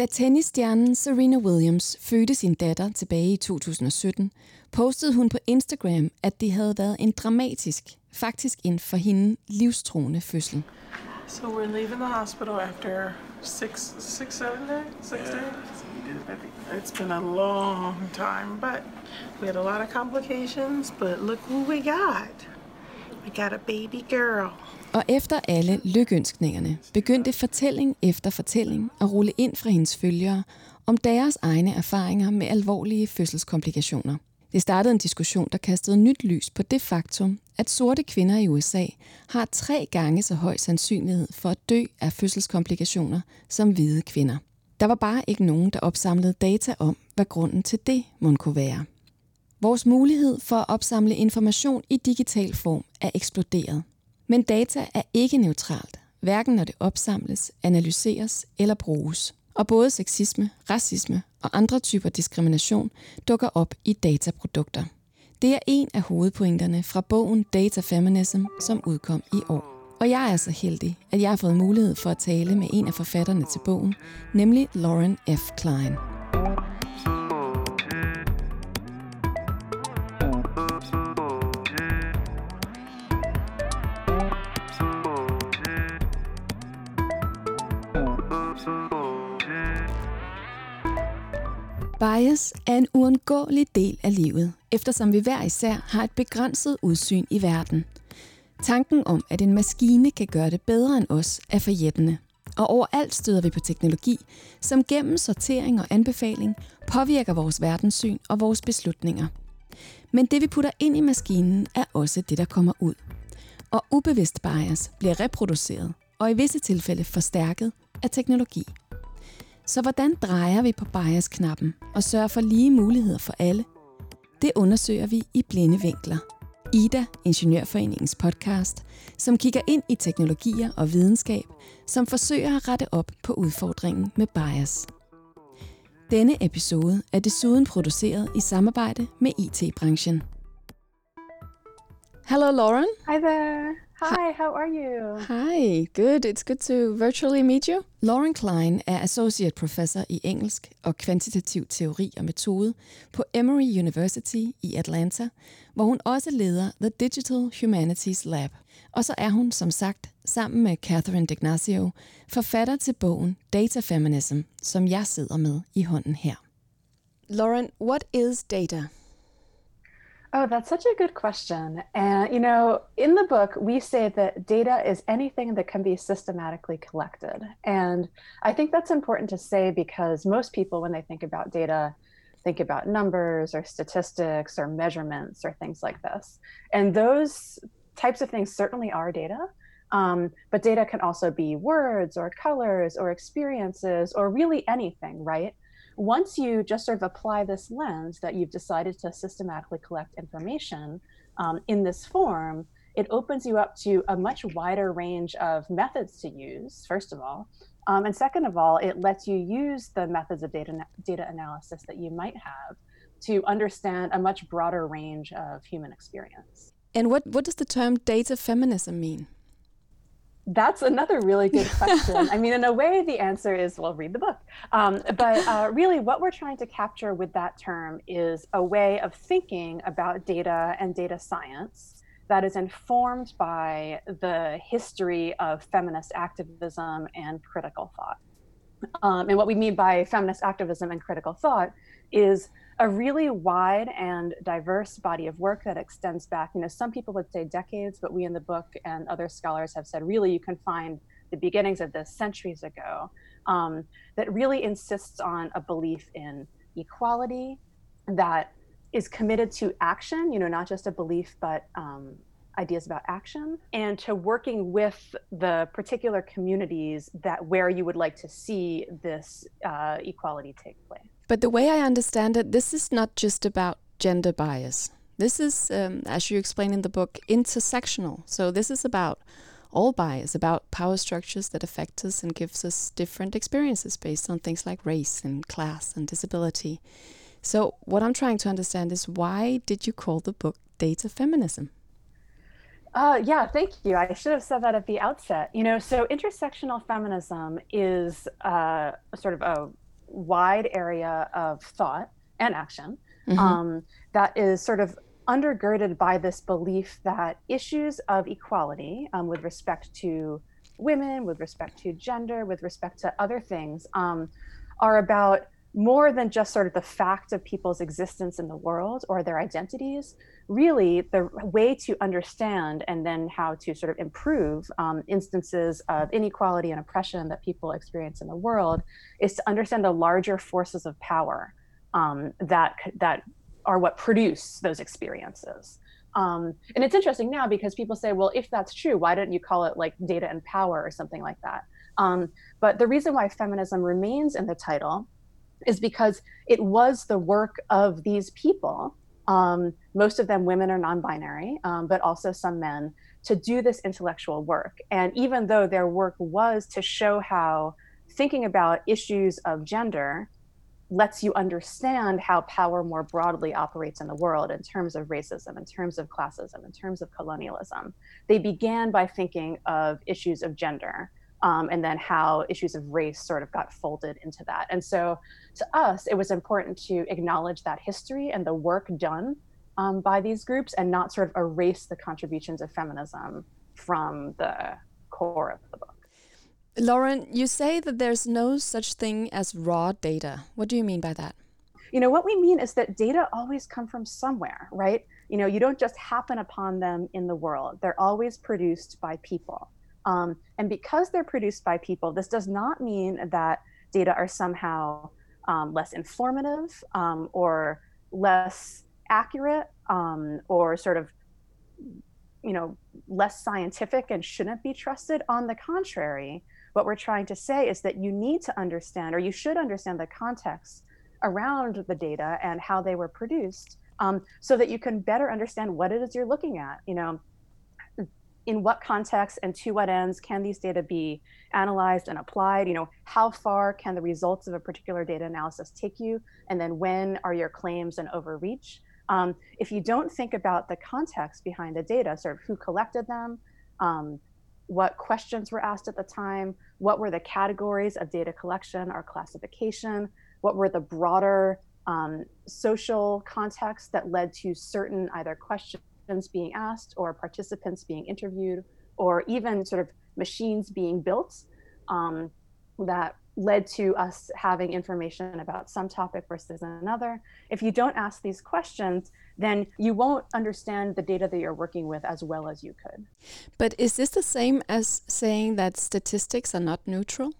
Da tennisstjernen Serena Williams fødte sin datter tilbage i 2017, postede hun på Instagram, at det havde været en dramatisk, faktisk en for hende livstruende fødsel. So we're leaving the hospital after six, six, seven days, six yeah. days. It's been a long time, but we had a lot of complications. But look who we got. We got a baby girl. Og efter alle lykønskningerne begyndte fortælling efter fortælling at rulle ind fra hendes følgere om deres egne erfaringer med alvorlige fødselskomplikationer. Det startede en diskussion, der kastede nyt lys på det faktum, at sorte kvinder i USA har tre gange så høj sandsynlighed for at dø af fødselskomplikationer som hvide kvinder. Der var bare ikke nogen, der opsamlede data om, hvad grunden til det må kunne være. Vores mulighed for at opsamle information i digital form er eksploderet. Men data er ikke neutralt, hverken når det opsamles, analyseres eller bruges. Og både sexisme, racisme og andre typer diskrimination dukker op i dataprodukter. Det er en af hovedpointerne fra bogen Data Feminism, som udkom i år. Og jeg er så heldig, at jeg har fået mulighed for at tale med en af forfatterne til bogen, nemlig Lauren F. Klein. Bias er en uundgåelig del af livet, eftersom vi hver især har et begrænset udsyn i verden. Tanken om, at en maskine kan gøre det bedre end os, er forjættende. Og overalt støder vi på teknologi, som gennem sortering og anbefaling påvirker vores verdenssyn og vores beslutninger. Men det vi putter ind i maskinen er også det, der kommer ud. Og ubevidst bias bliver reproduceret og i visse tilfælde forstærket af teknologi. Så hvordan drejer vi på bias-knappen og sørger for lige muligheder for alle? Det undersøger vi i Blinde Vinkler. Ida, Ingeniørforeningens podcast, som kigger ind i teknologier og videnskab, som forsøger at rette op på udfordringen med bias. Denne episode er desuden produceret i samarbejde med IT-branchen. Hello, Lauren. Hi there. Hi, how are you? Hi, good. It's good to virtually meet you. Lauren Klein er associate professor i engelsk og kvantitativ teori og metode på Emory University i Atlanta, hvor hun også leder The Digital Humanities Lab. Og så er hun, som sagt, sammen med Catherine D'Ignazio, forfatter til bogen Data Feminism, som jeg sidder med i hånden her. Lauren, what is data? Oh, that's such a good question. And, you know, in the book, we say that data is anything that can be systematically collected. And I think that's important to say because most people, when they think about data, think about numbers or statistics or measurements or things like this. And those types of things certainly are data. Um, but data can also be words or colors or experiences or really anything, right? Once you just sort of apply this lens that you've decided to systematically collect information um, in this form, it opens you up to a much wider range of methods to use, first of all. Um, and second of all, it lets you use the methods of data, data analysis that you might have to understand a much broader range of human experience. And what, what does the term data feminism mean? That's another really good question. I mean, in a way, the answer is well, read the book. Um, but uh, really, what we're trying to capture with that term is a way of thinking about data and data science that is informed by the history of feminist activism and critical thought. Um, and what we mean by feminist activism and critical thought is a really wide and diverse body of work that extends back. You know, some people would say decades, but we in the book and other scholars have said really you can find the beginnings of this centuries ago um, that really insists on a belief in equality that is committed to action, you know, not just a belief, but um, ideas about action and to working with the particular communities that where you would like to see this uh, equality take place. But the way I understand it, this is not just about gender bias. This is, um, as you explain in the book, intersectional. So this is about all bias, about power structures that affect us and gives us different experiences based on things like race and class and disability. So what I'm trying to understand is why did you call the book Data Feminism? Uh, yeah, thank you. I should have said that at the outset. You know, so intersectional feminism is uh, sort of a wide area of thought and action mm-hmm. um, that is sort of undergirded by this belief that issues of equality um, with respect to women, with respect to gender, with respect to other things, um, are about more than just sort of the fact of people's existence in the world or their identities. Really, the way to understand and then how to sort of improve um, instances of inequality and oppression that people experience in the world is to understand the larger forces of power um, that that are what produce those experiences. Um, and it's interesting now because people say, well, if that's true, why didn't you call it like data and power or something like that? Um, but the reason why feminism remains in the title is because it was the work of these people, um, most of them women or non binary, um, but also some men, to do this intellectual work. And even though their work was to show how thinking about issues of gender lets you understand how power more broadly operates in the world in terms of racism, in terms of classism, in terms of colonialism. They began by thinking of issues of gender um, and then how issues of race sort of got folded into that. And so to us, it was important to acknowledge that history and the work done um, by these groups and not sort of erase the contributions of feminism from the core of the book. Lauren, you say that there's no such thing as raw data. What do you mean by that? You know, what we mean is that data always come from somewhere, right? You know, you don't just happen upon them in the world. They're always produced by people. Um, and because they're produced by people, this does not mean that data are somehow um, less informative um, or less accurate um, or sort of you know less scientific and shouldn't be trusted on the contrary what we're trying to say is that you need to understand, or you should understand the context around the data and how they were produced um, so that you can better understand what it is you're looking at. You know, in what context and to what ends can these data be analyzed and applied? You know, how far can the results of a particular data analysis take you? And then when are your claims an overreach? Um, if you don't think about the context behind the data, sort of who collected them, um, what questions were asked at the time, what were the categories of data collection or classification, what were the broader um, social contexts that led to certain either questions being asked or participants being interviewed or even sort of machines being built um, that led to us having information about some topic versus another. If you don't ask these questions, then you won't understand the data that you're working with as well as you could. But is this the same as saying that statistics are not neutral?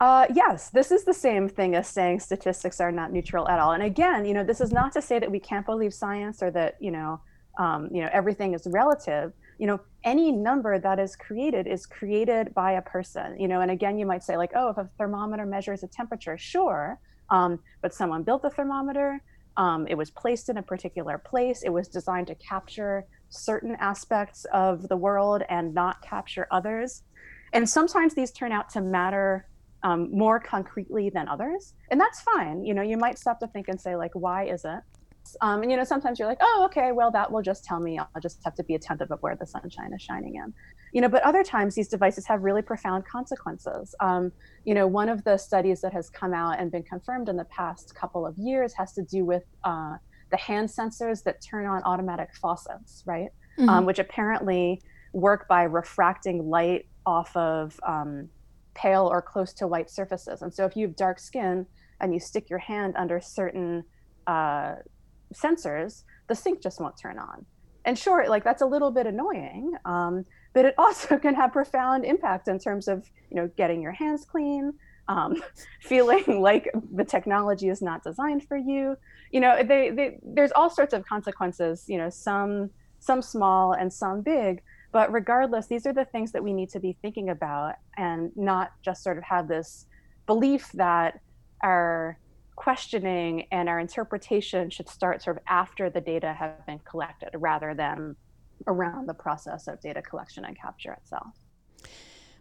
Uh, yes, this is the same thing as saying statistics are not neutral at all. And again, you know, this is not to say that we can't believe science or that you know, um, you know, everything is relative you know any number that is created is created by a person you know and again you might say like oh if a thermometer measures a temperature sure um, but someone built the thermometer um, it was placed in a particular place it was designed to capture certain aspects of the world and not capture others. And sometimes these turn out to matter um, more concretely than others and that's fine you know you might stop to think and say like why is it um, and you know, sometimes you're like, oh, okay, well, that will just tell me I'll just have to be attentive of where the sunshine is shining in. You know, but other times these devices have really profound consequences. Um, you know, one of the studies that has come out and been confirmed in the past couple of years has to do with uh, the hand sensors that turn on automatic faucets, right? Mm-hmm. Um, which apparently work by refracting light off of um, pale or close to white surfaces. And so if you have dark skin and you stick your hand under certain uh, sensors, the sink just won't turn on. And sure, like that's a little bit annoying, um, but it also can have profound impact in terms of you know getting your hands clean, um, feeling like the technology is not designed for you. You know, they, they, there's all sorts of consequences. You know, some some small and some big. But regardless, these are the things that we need to be thinking about, and not just sort of have this belief that our questioning and our interpretation should start sort of after the data have been collected rather than around the process of data collection and capture itself.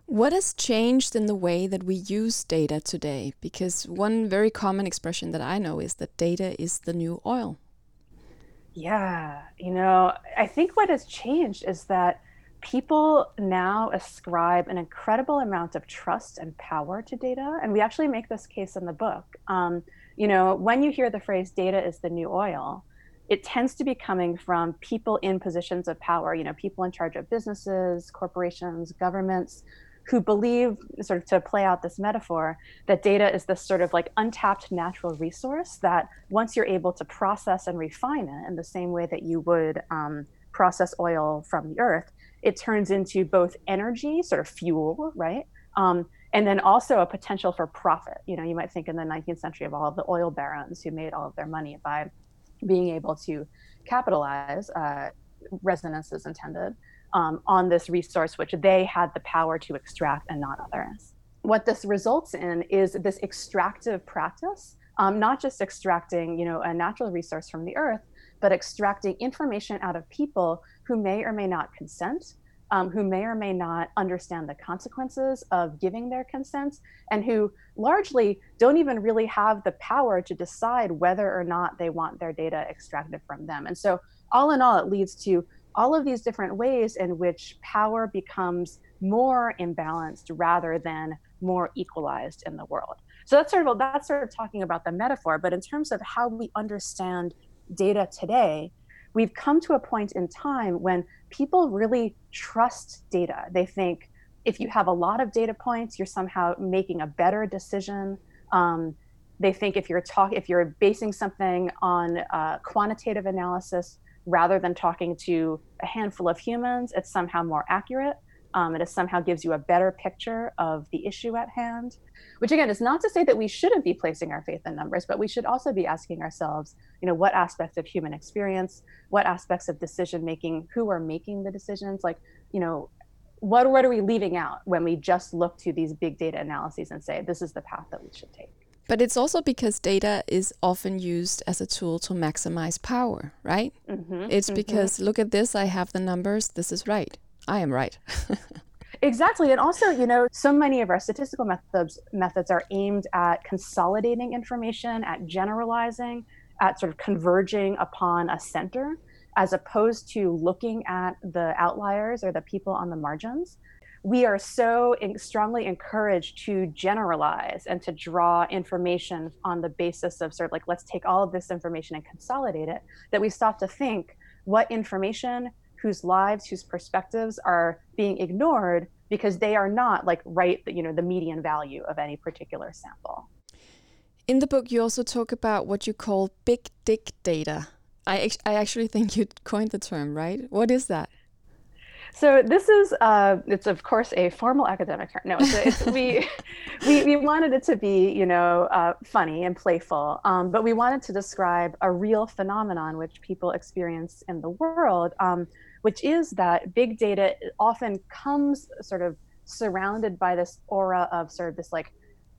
What has changed in the way that we use data today? Because one very common expression that I know is that data is the new oil. Yeah, you know, I think what has changed is that people now ascribe an incredible amount of trust and power to data. And we actually make this case in the book. Um, you know, when you hear the phrase data is the new oil, it tends to be coming from people in positions of power, you know, people in charge of businesses, corporations, governments, who believe, sort of to play out this metaphor, that data is this sort of like untapped natural resource that once you're able to process and refine it in the same way that you would um, process oil from the earth, it turns into both energy, sort of fuel, right? Um, and then also a potential for profit. You know, you might think in the 19th century of all of the oil barons who made all of their money by being able to capitalize, uh, resonance is intended, um, on this resource which they had the power to extract and not others. What this results in is this extractive practice, um, not just extracting, you know, a natural resource from the earth, but extracting information out of people who may or may not consent, um, who may or may not understand the consequences of giving their consent, and who largely don't even really have the power to decide whether or not they want their data extracted from them. And so, all in all, it leads to all of these different ways in which power becomes more imbalanced rather than more equalized in the world. So that's sort of that's sort of talking about the metaphor, but in terms of how we understand data today, we've come to a point in time when people really trust data. They think if you have a lot of data points, you're somehow making a better decision. Um, they think if you're talk if you're basing something on uh, quantitative analysis, rather than talking to a handful of humans, it's somehow more accurate. Um, it somehow gives you a better picture of the issue at hand, which again is not to say that we shouldn't be placing our faith in numbers, but we should also be asking ourselves, you know, what aspects of human experience, what aspects of decision making, who are making the decisions, like, you know, what, what are we leaving out when we just look to these big data analyses and say, this is the path that we should take? But it's also because data is often used as a tool to maximize power, right? Mm-hmm, it's mm-hmm. because look at this, I have the numbers, this is right. I am right. exactly. And also, you know, so many of our statistical methods methods are aimed at consolidating information, at generalizing, at sort of converging upon a center, as opposed to looking at the outliers or the people on the margins we are so strongly encouraged to generalize and to draw information on the basis of sort of like let's take all of this information and consolidate it that we stop to think what information whose lives whose perspectives are being ignored because they are not like right you know the median value of any particular sample. In the book you also talk about what you call big dick data. I, I actually think you coined the term right? What is that so this is, uh, it's of course a formal academic term. No, it's, it's we, we, we wanted it to be, you know, uh, funny and playful, um, but we wanted to describe a real phenomenon which people experience in the world, um, which is that big data often comes sort of surrounded by this aura of sort of this like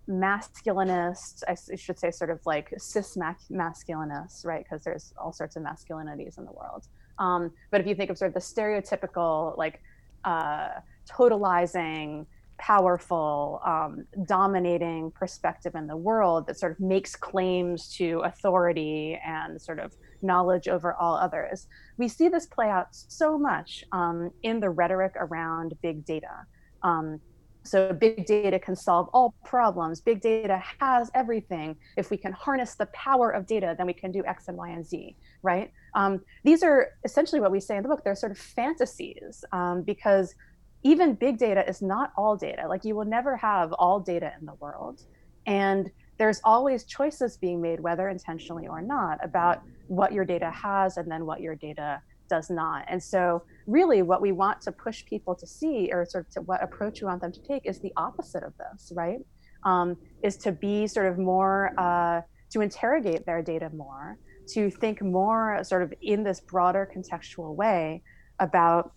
masculinist, I should say sort of like cis masculinist, right? Because there's all sorts of masculinities in the world. Um, but if you think of sort of the stereotypical, like uh, totalizing, powerful, um, dominating perspective in the world that sort of makes claims to authority and sort of knowledge over all others. We see this play out so much um, in the rhetoric around big data. Um, so big data can solve all problems. Big data has everything. If we can harness the power of data, then we can do X and Y and Z, right? Um, these are essentially what we say in the book. They're sort of fantasies um, because even big data is not all data. Like you will never have all data in the world. And there's always choices being made, whether intentionally or not, about what your data has and then what your data does not. And so, really, what we want to push people to see, or sort of to what approach we want them to take, is the opposite of this, right? Um, is to be sort of more, uh, to interrogate their data more, to think more sort of in this broader contextual way about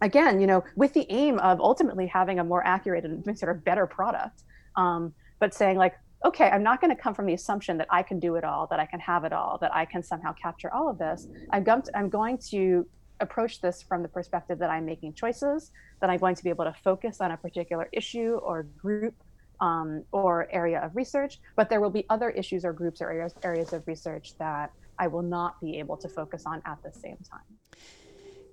again you know with the aim of ultimately having a more accurate and sort of better product um, but saying like okay i'm not going to come from the assumption that i can do it all that i can have it all that i can somehow capture all of this i'm going to, I'm going to approach this from the perspective that i'm making choices that i'm going to be able to focus on a particular issue or group um, or area of research but there will be other issues or groups or areas, areas of research that I will not be able to focus on at the same time.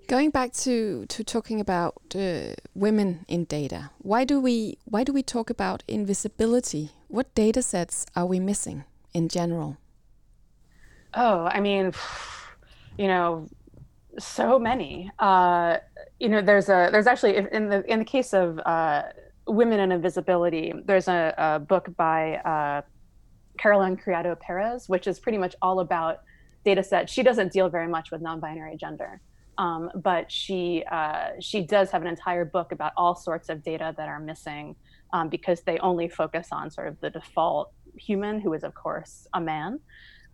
Going back to, to talking about uh, women in data, why do we why do we talk about invisibility? What data sets are we missing in general? Oh, I mean, you know, so many. Uh, you know, there's a there's actually in the in the case of uh, women and invisibility, there's a, a book by uh, Caroline Criado Perez, which is pretty much all about data sets. She doesn't deal very much with non-binary gender, um, but she uh, she does have an entire book about all sorts of data that are missing um, because they only focus on sort of the default human, who is of course a man.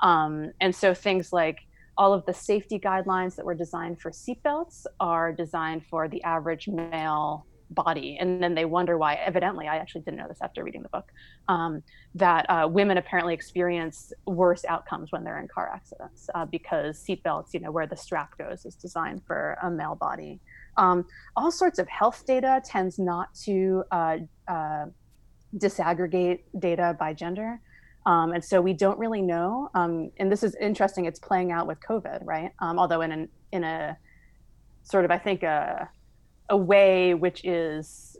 Um, and so things like all of the safety guidelines that were designed for seatbelts are designed for the average male body and then they wonder why evidently i actually didn't know this after reading the book um, that uh, women apparently experience worse outcomes when they're in car accidents uh, because seatbelts you know where the strap goes is designed for a male body um, all sorts of health data tends not to uh, uh disaggregate data by gender um, and so we don't really know. Um, and this is interesting. It's playing out with COVID, right? Um, although in an in a sort of I think a a way which is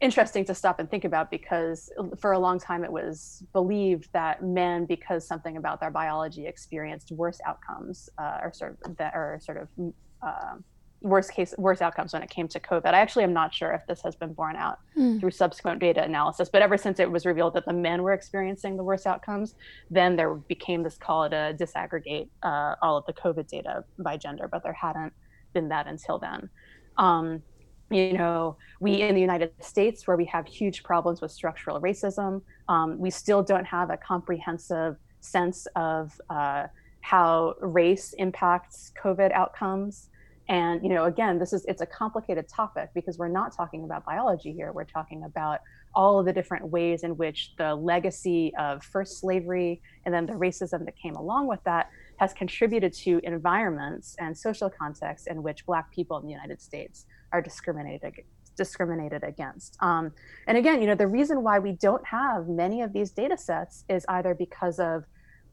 interesting to stop and think about because for a long time it was believed that men, because something about their biology experienced worse outcomes, uh, or sort of that are sort of uh, worst case worst outcomes when it came to covid. I actually am not sure if this has been borne out mm. through subsequent data analysis but ever since it was revealed that the men were experiencing the worst outcomes then there became this call to disaggregate uh, all of the covid data by gender but there hadn't been that until then. Um, you know we in the united states where we have huge problems with structural racism um, we still don't have a comprehensive sense of uh, how race impacts covid outcomes and you know again this is it's a complicated topic because we're not talking about biology here. We're talking about all of the different ways in which the legacy of first slavery and then the racism that came along with that has contributed to environments and social contexts in which black people in the united states are discriminated discriminated against. Um, and again you know the reason why we don't have many of these data sets is either because of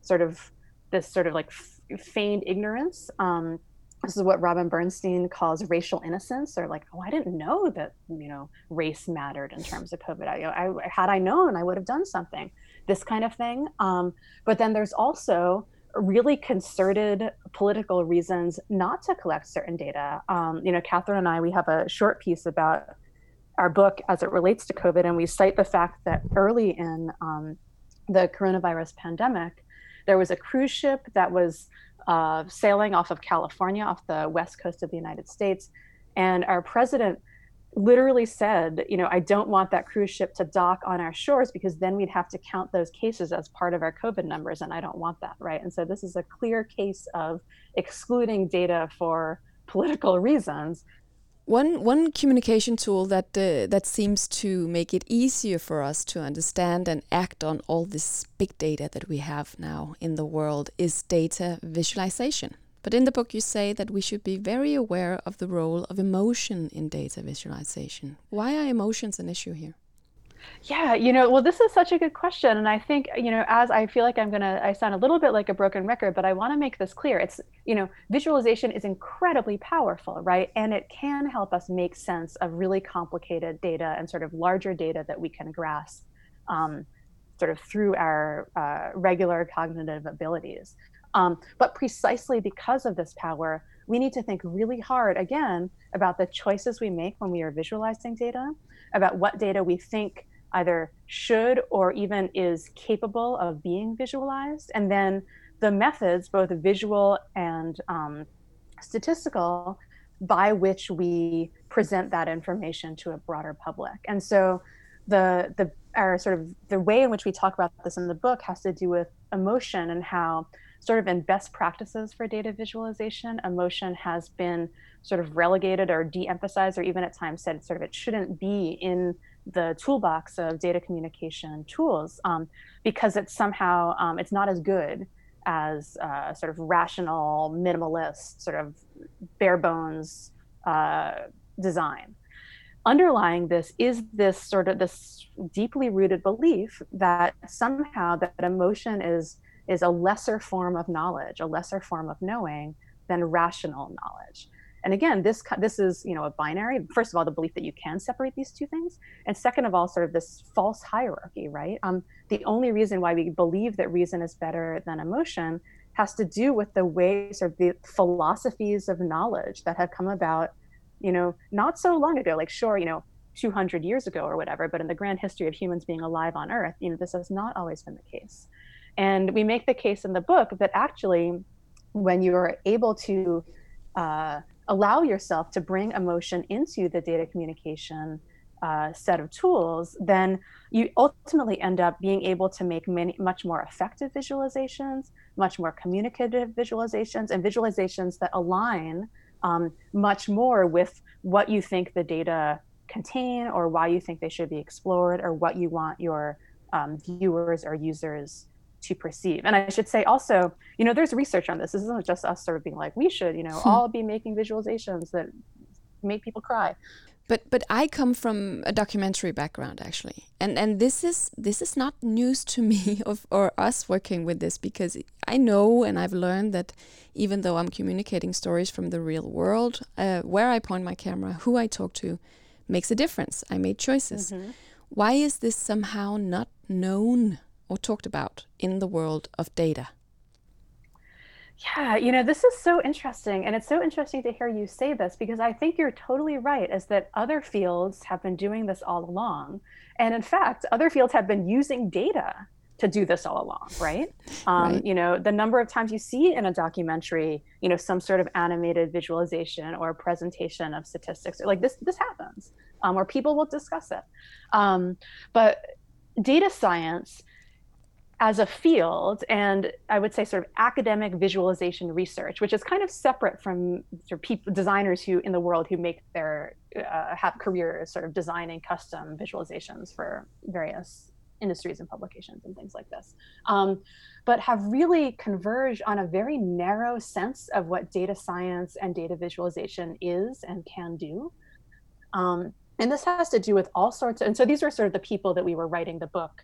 sort of this sort of like f- feigned ignorance um, this is what Robin Bernstein calls racial innocence, or like, oh, I didn't know that you know race mattered in terms of COVID. I, I had I known, I would have done something. This kind of thing. Um, but then there's also really concerted political reasons not to collect certain data. Um, you know, Catherine and I, we have a short piece about our book as it relates to COVID, and we cite the fact that early in um, the coronavirus pandemic, there was a cruise ship that was uh, sailing off of California, off the west coast of the United States. And our president literally said, you know, I don't want that cruise ship to dock on our shores because then we'd have to count those cases as part of our COVID numbers. And I don't want that, right? And so this is a clear case of excluding data for political reasons one one communication tool that uh, that seems to make it easier for us to understand and act on all this big data that we have now in the world is data visualization. But in the book you say that we should be very aware of the role of emotion in data visualization. Why are emotions an issue here? Yeah, you know, well, this is such a good question. And I think, you know, as I feel like I'm going to, I sound a little bit like a broken record, but I want to make this clear. It's, you know, visualization is incredibly powerful, right? And it can help us make sense of really complicated data and sort of larger data that we can grasp um, sort of through our uh, regular cognitive abilities. Um, but precisely because of this power, we need to think really hard again about the choices we make when we are visualizing data, about what data we think either should or even is capable of being visualized. And then the methods, both visual and um, statistical, by which we present that information to a broader public. And so the the our sort of the way in which we talk about this in the book has to do with emotion and how sort of in best practices for data visualization, emotion has been sort of relegated or de-emphasized or even at times said sort of it shouldn't be in the toolbox of data communication tools um, because it's somehow um, it's not as good as uh, sort of rational minimalist sort of bare bones uh, design. Underlying this is this sort of this deeply rooted belief that somehow that emotion is is a lesser form of knowledge a lesser form of knowing than rational knowledge and again, this this is you know a binary. First of all, the belief that you can separate these two things, and second of all, sort of this false hierarchy, right? Um, the only reason why we believe that reason is better than emotion has to do with the ways or the philosophies of knowledge that have come about, you know, not so long ago. Like, sure, you know, 200 years ago or whatever, but in the grand history of humans being alive on Earth, you know, this has not always been the case. And we make the case in the book that actually, when you're able to uh, allow yourself to bring emotion into the data communication uh, set of tools, then you ultimately end up being able to make many much more effective visualizations, much more communicative visualizations, and visualizations that align um, much more with what you think the data contain, or why you think they should be explored, or what you want your um, viewers or users to perceive. And I should say also, you know, there's research on this. This isn't just us sort of being like, we should, you know, hmm. all be making visualizations that make people cry. But but I come from a documentary background actually, and and this is this is not news to me of or us working with this because I know and I've learned that even though I'm communicating stories from the real world, uh, where I point my camera, who I talk to, makes a difference. I made choices. Mm -hmm. Why is this somehow not known? Or talked about in the world of data? Yeah, you know, this is so interesting. And it's so interesting to hear you say this because I think you're totally right, is that other fields have been doing this all along. And in fact, other fields have been using data to do this all along, right? Um, right? You know, the number of times you see in a documentary, you know, some sort of animated visualization or presentation of statistics, like this, this happens, um, or people will discuss it. Um, but data science as a field and i would say sort of academic visualization research which is kind of separate from sort of people designers who in the world who make their uh, have careers sort of designing custom visualizations for various industries and publications and things like this um, but have really converged on a very narrow sense of what data science and data visualization is and can do. Um, and this has to do with all sorts of, and so these were sort of the people that we were writing the book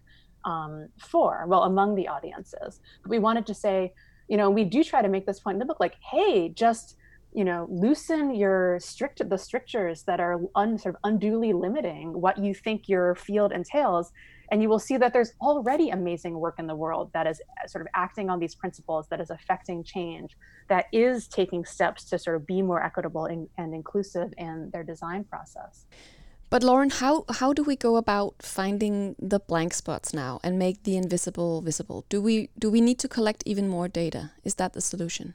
um, for, well, among the audiences. But we wanted to say, you know, we do try to make this point in the book, like, hey, just you know, loosen your strict the strictures that are un, sort of unduly limiting what you think your field entails, and you will see that there's already amazing work in the world that is uh, sort of acting on these principles, that is affecting change, that is taking steps to sort of be more equitable and, and inclusive in their design process. But Lauren, how how do we go about finding the blank spots now and make the invisible visible? Do we do we need to collect even more data? Is that the solution?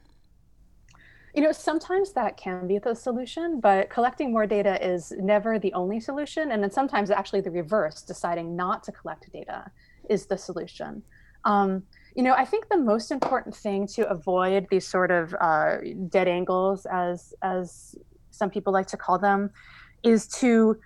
You know, sometimes that can be the solution, but collecting more data is never the only solution. And then sometimes actually the reverse, deciding not to collect data is the solution. Um, you know, I think the most important thing to avoid these sort of uh, dead angles, as as some people like to call them, is to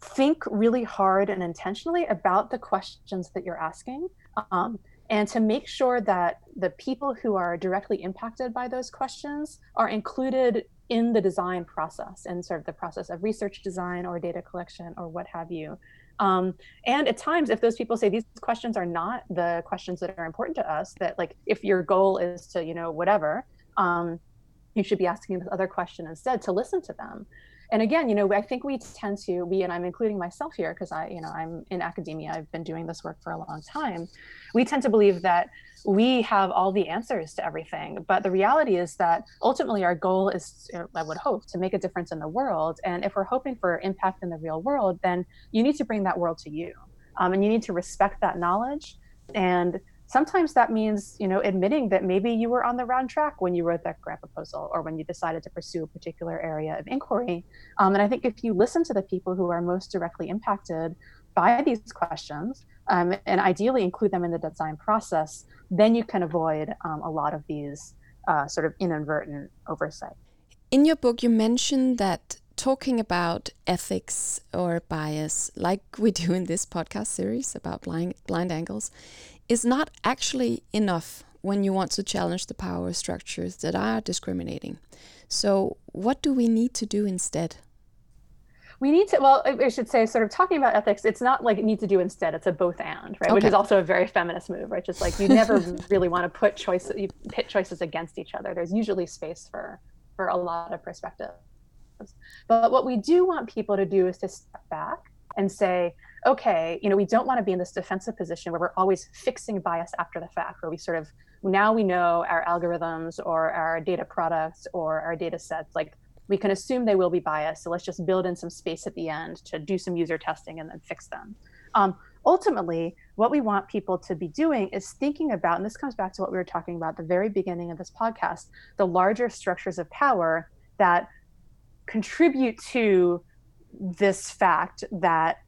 think really hard and intentionally about the questions that you're asking um, and to make sure that the people who are directly impacted by those questions are included in the design process and sort of the process of research design or data collection or what have you. Um, and at times, if those people say these questions are not the questions that are important to us, that like if your goal is to, you know, whatever, um, you should be asking this other question instead to listen to them and again you know i think we tend to we and i'm including myself here because i you know i'm in academia. I've been doing this work for a long time. We tend to believe that we have all the answers to everything. But the reality is that ultimately our goal is i would hope to make a difference in the world. And if we're hoping for impact in the real world then you need to bring that world to you. Um, and you need to respect that knowledge. And sometimes that means you know admitting that maybe you were on the wrong track when you wrote that grant proposal or when you decided to pursue a particular area of inquiry. Um, and i think if you listen to the people who are most directly impacted by these questions um, and ideally include them in the design process then you can avoid um, a lot of these uh, sort of inadvertent oversight. In your book you mentioned that talking about ethics or bias, like we do in this podcast series about blind, blind angles, is not actually enough when you want to challenge the power structures that are discriminating. So, what do we need to do instead? We need to, well, I should say, sort of talking about ethics, it's not like it needs to do instead, it's a both and, right? Okay. Which is also a very feminist move, right? Just like you never really want to put choices, you pit choices against each other. There's usually space for for a lot of perspectives. But what we do want people to do is to step back and say, okay, you know, we don't want to be in this defensive position where we're always fixing bias after the fact, where we sort of now we know our algorithms or our data products or our data sets, like we can assume they will be biased. So let's just build in some space at the end to do some user testing and then fix them. Um, ultimately, what we want people to be doing is thinking about, and this comes back to what we were talking about the very beginning of this podcast, the larger structures of power that contribute to this fact that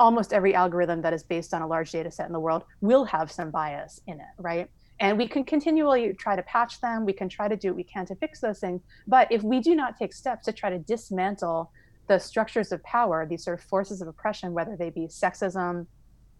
almost every algorithm that is based on a large data set in the world will have some bias in it, right? And we can continually try to patch them. We can try to do what we can to fix those things. But if we do not take steps to try to dismantle the structures of power, these sort of forces of oppression, whether they be sexism,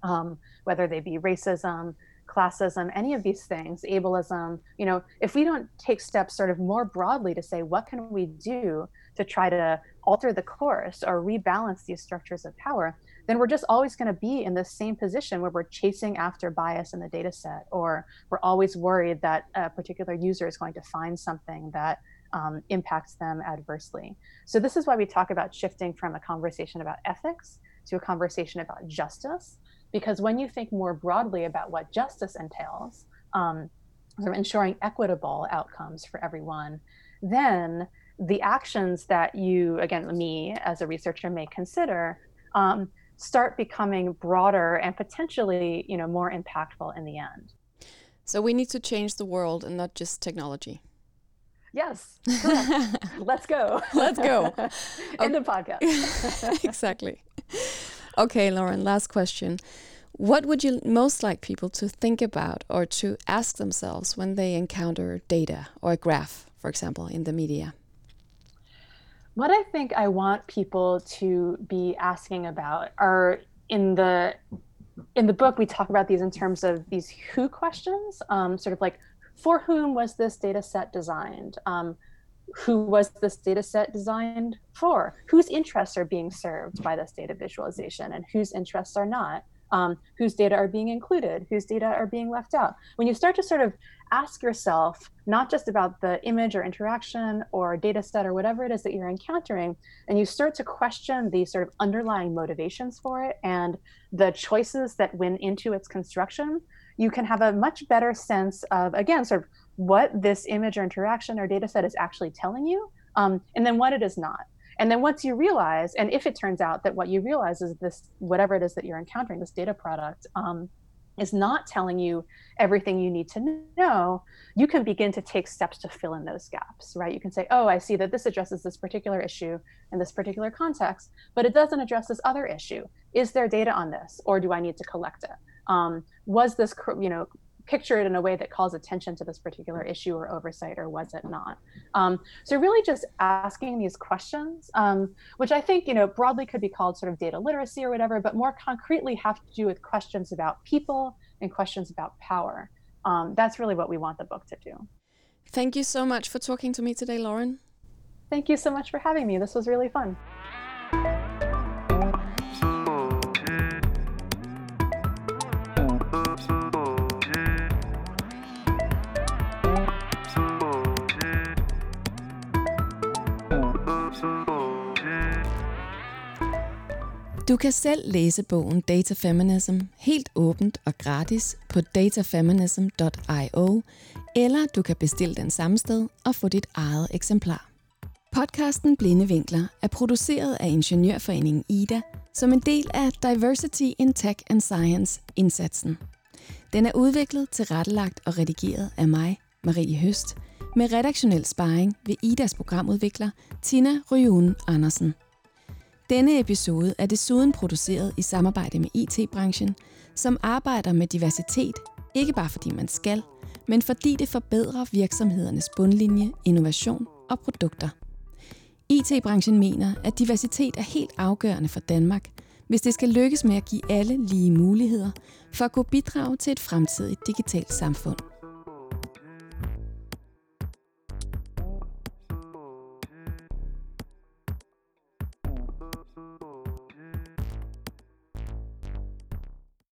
um, whether they be racism, classism, any of these things, ableism, you know, if we don't take steps sort of more broadly to say, what can we do to try to alter the course or rebalance these structures of power, then we're just always going to be in the same position where we're chasing after bias in the data set, or we're always worried that a particular user is going to find something that um, impacts them adversely. So, this is why we talk about shifting from a conversation about ethics to a conversation about justice because when you think more broadly about what justice entails, um, sort of ensuring equitable outcomes for everyone, then the actions that you, again, me as a researcher may consider, um, start becoming broader and potentially, you know, more impactful in the end. So we need to change the world and not just technology. Yes, Let's go. Let's go. End of podcast. exactly. Okay, Lauren, last question. What would you most like people to think about or to ask themselves when they encounter data or a graph, for example, in the media? What I think I want people to be asking about are in the in the book we talk about these in terms of these who questions, um, sort of like for whom was this data set designed? Um, who was this data set designed for? Whose interests are being served by this data visualization and whose interests are not? Um, whose data are being included, whose data are being left out. When you start to sort of ask yourself, not just about the image or interaction or data set or whatever it is that you're encountering, and you start to question the sort of underlying motivations for it and the choices that went into its construction, you can have a much better sense of, again, sort of what this image or interaction or data set is actually telling you, um, and then what it is not. And then once you realize, and if it turns out that what you realize is this, whatever it is that you're encountering, this data product, um, is not telling you everything you need to know, you can begin to take steps to fill in those gaps, right? You can say, oh, I see that this addresses this particular issue in this particular context, but it doesn't address this other issue. Is there data on this, or do I need to collect it? Um, was this, you know, picture it in a way that calls attention to this particular issue or oversight, or was it not? Um, so really just asking these questions, um, which I think, you know, broadly could be called sort of data literacy or whatever, but more concretely have to do with questions about people and questions about power. Um, that's really what we want the book to do. Thank you so much for talking to me today, Lauren. Thank you so much for having me. This was really fun. Du kan selv læse bogen Data Feminism helt åbent og gratis på datafeminism.io, eller du kan bestille den samme sted og få dit eget eksemplar. Podcasten Blinde Vinkler er produceret af Ingeniørforeningen IDA som en del af Diversity in Tech and Science indsatsen. Den er udviklet, tilrettelagt og redigeret af mig, Marie Høst, med redaktionel sparring ved IDAs programudvikler Tina Ryun Andersen. Denne episode er desuden produceret i samarbejde med IT-branchen, som arbejder med diversitet, ikke bare fordi man skal, men fordi det forbedrer virksomhedernes bundlinje, innovation og produkter. IT-branchen mener, at diversitet er helt afgørende for Danmark, hvis det skal lykkes med at give alle lige muligheder for at kunne bidrage til et fremtidigt digitalt samfund.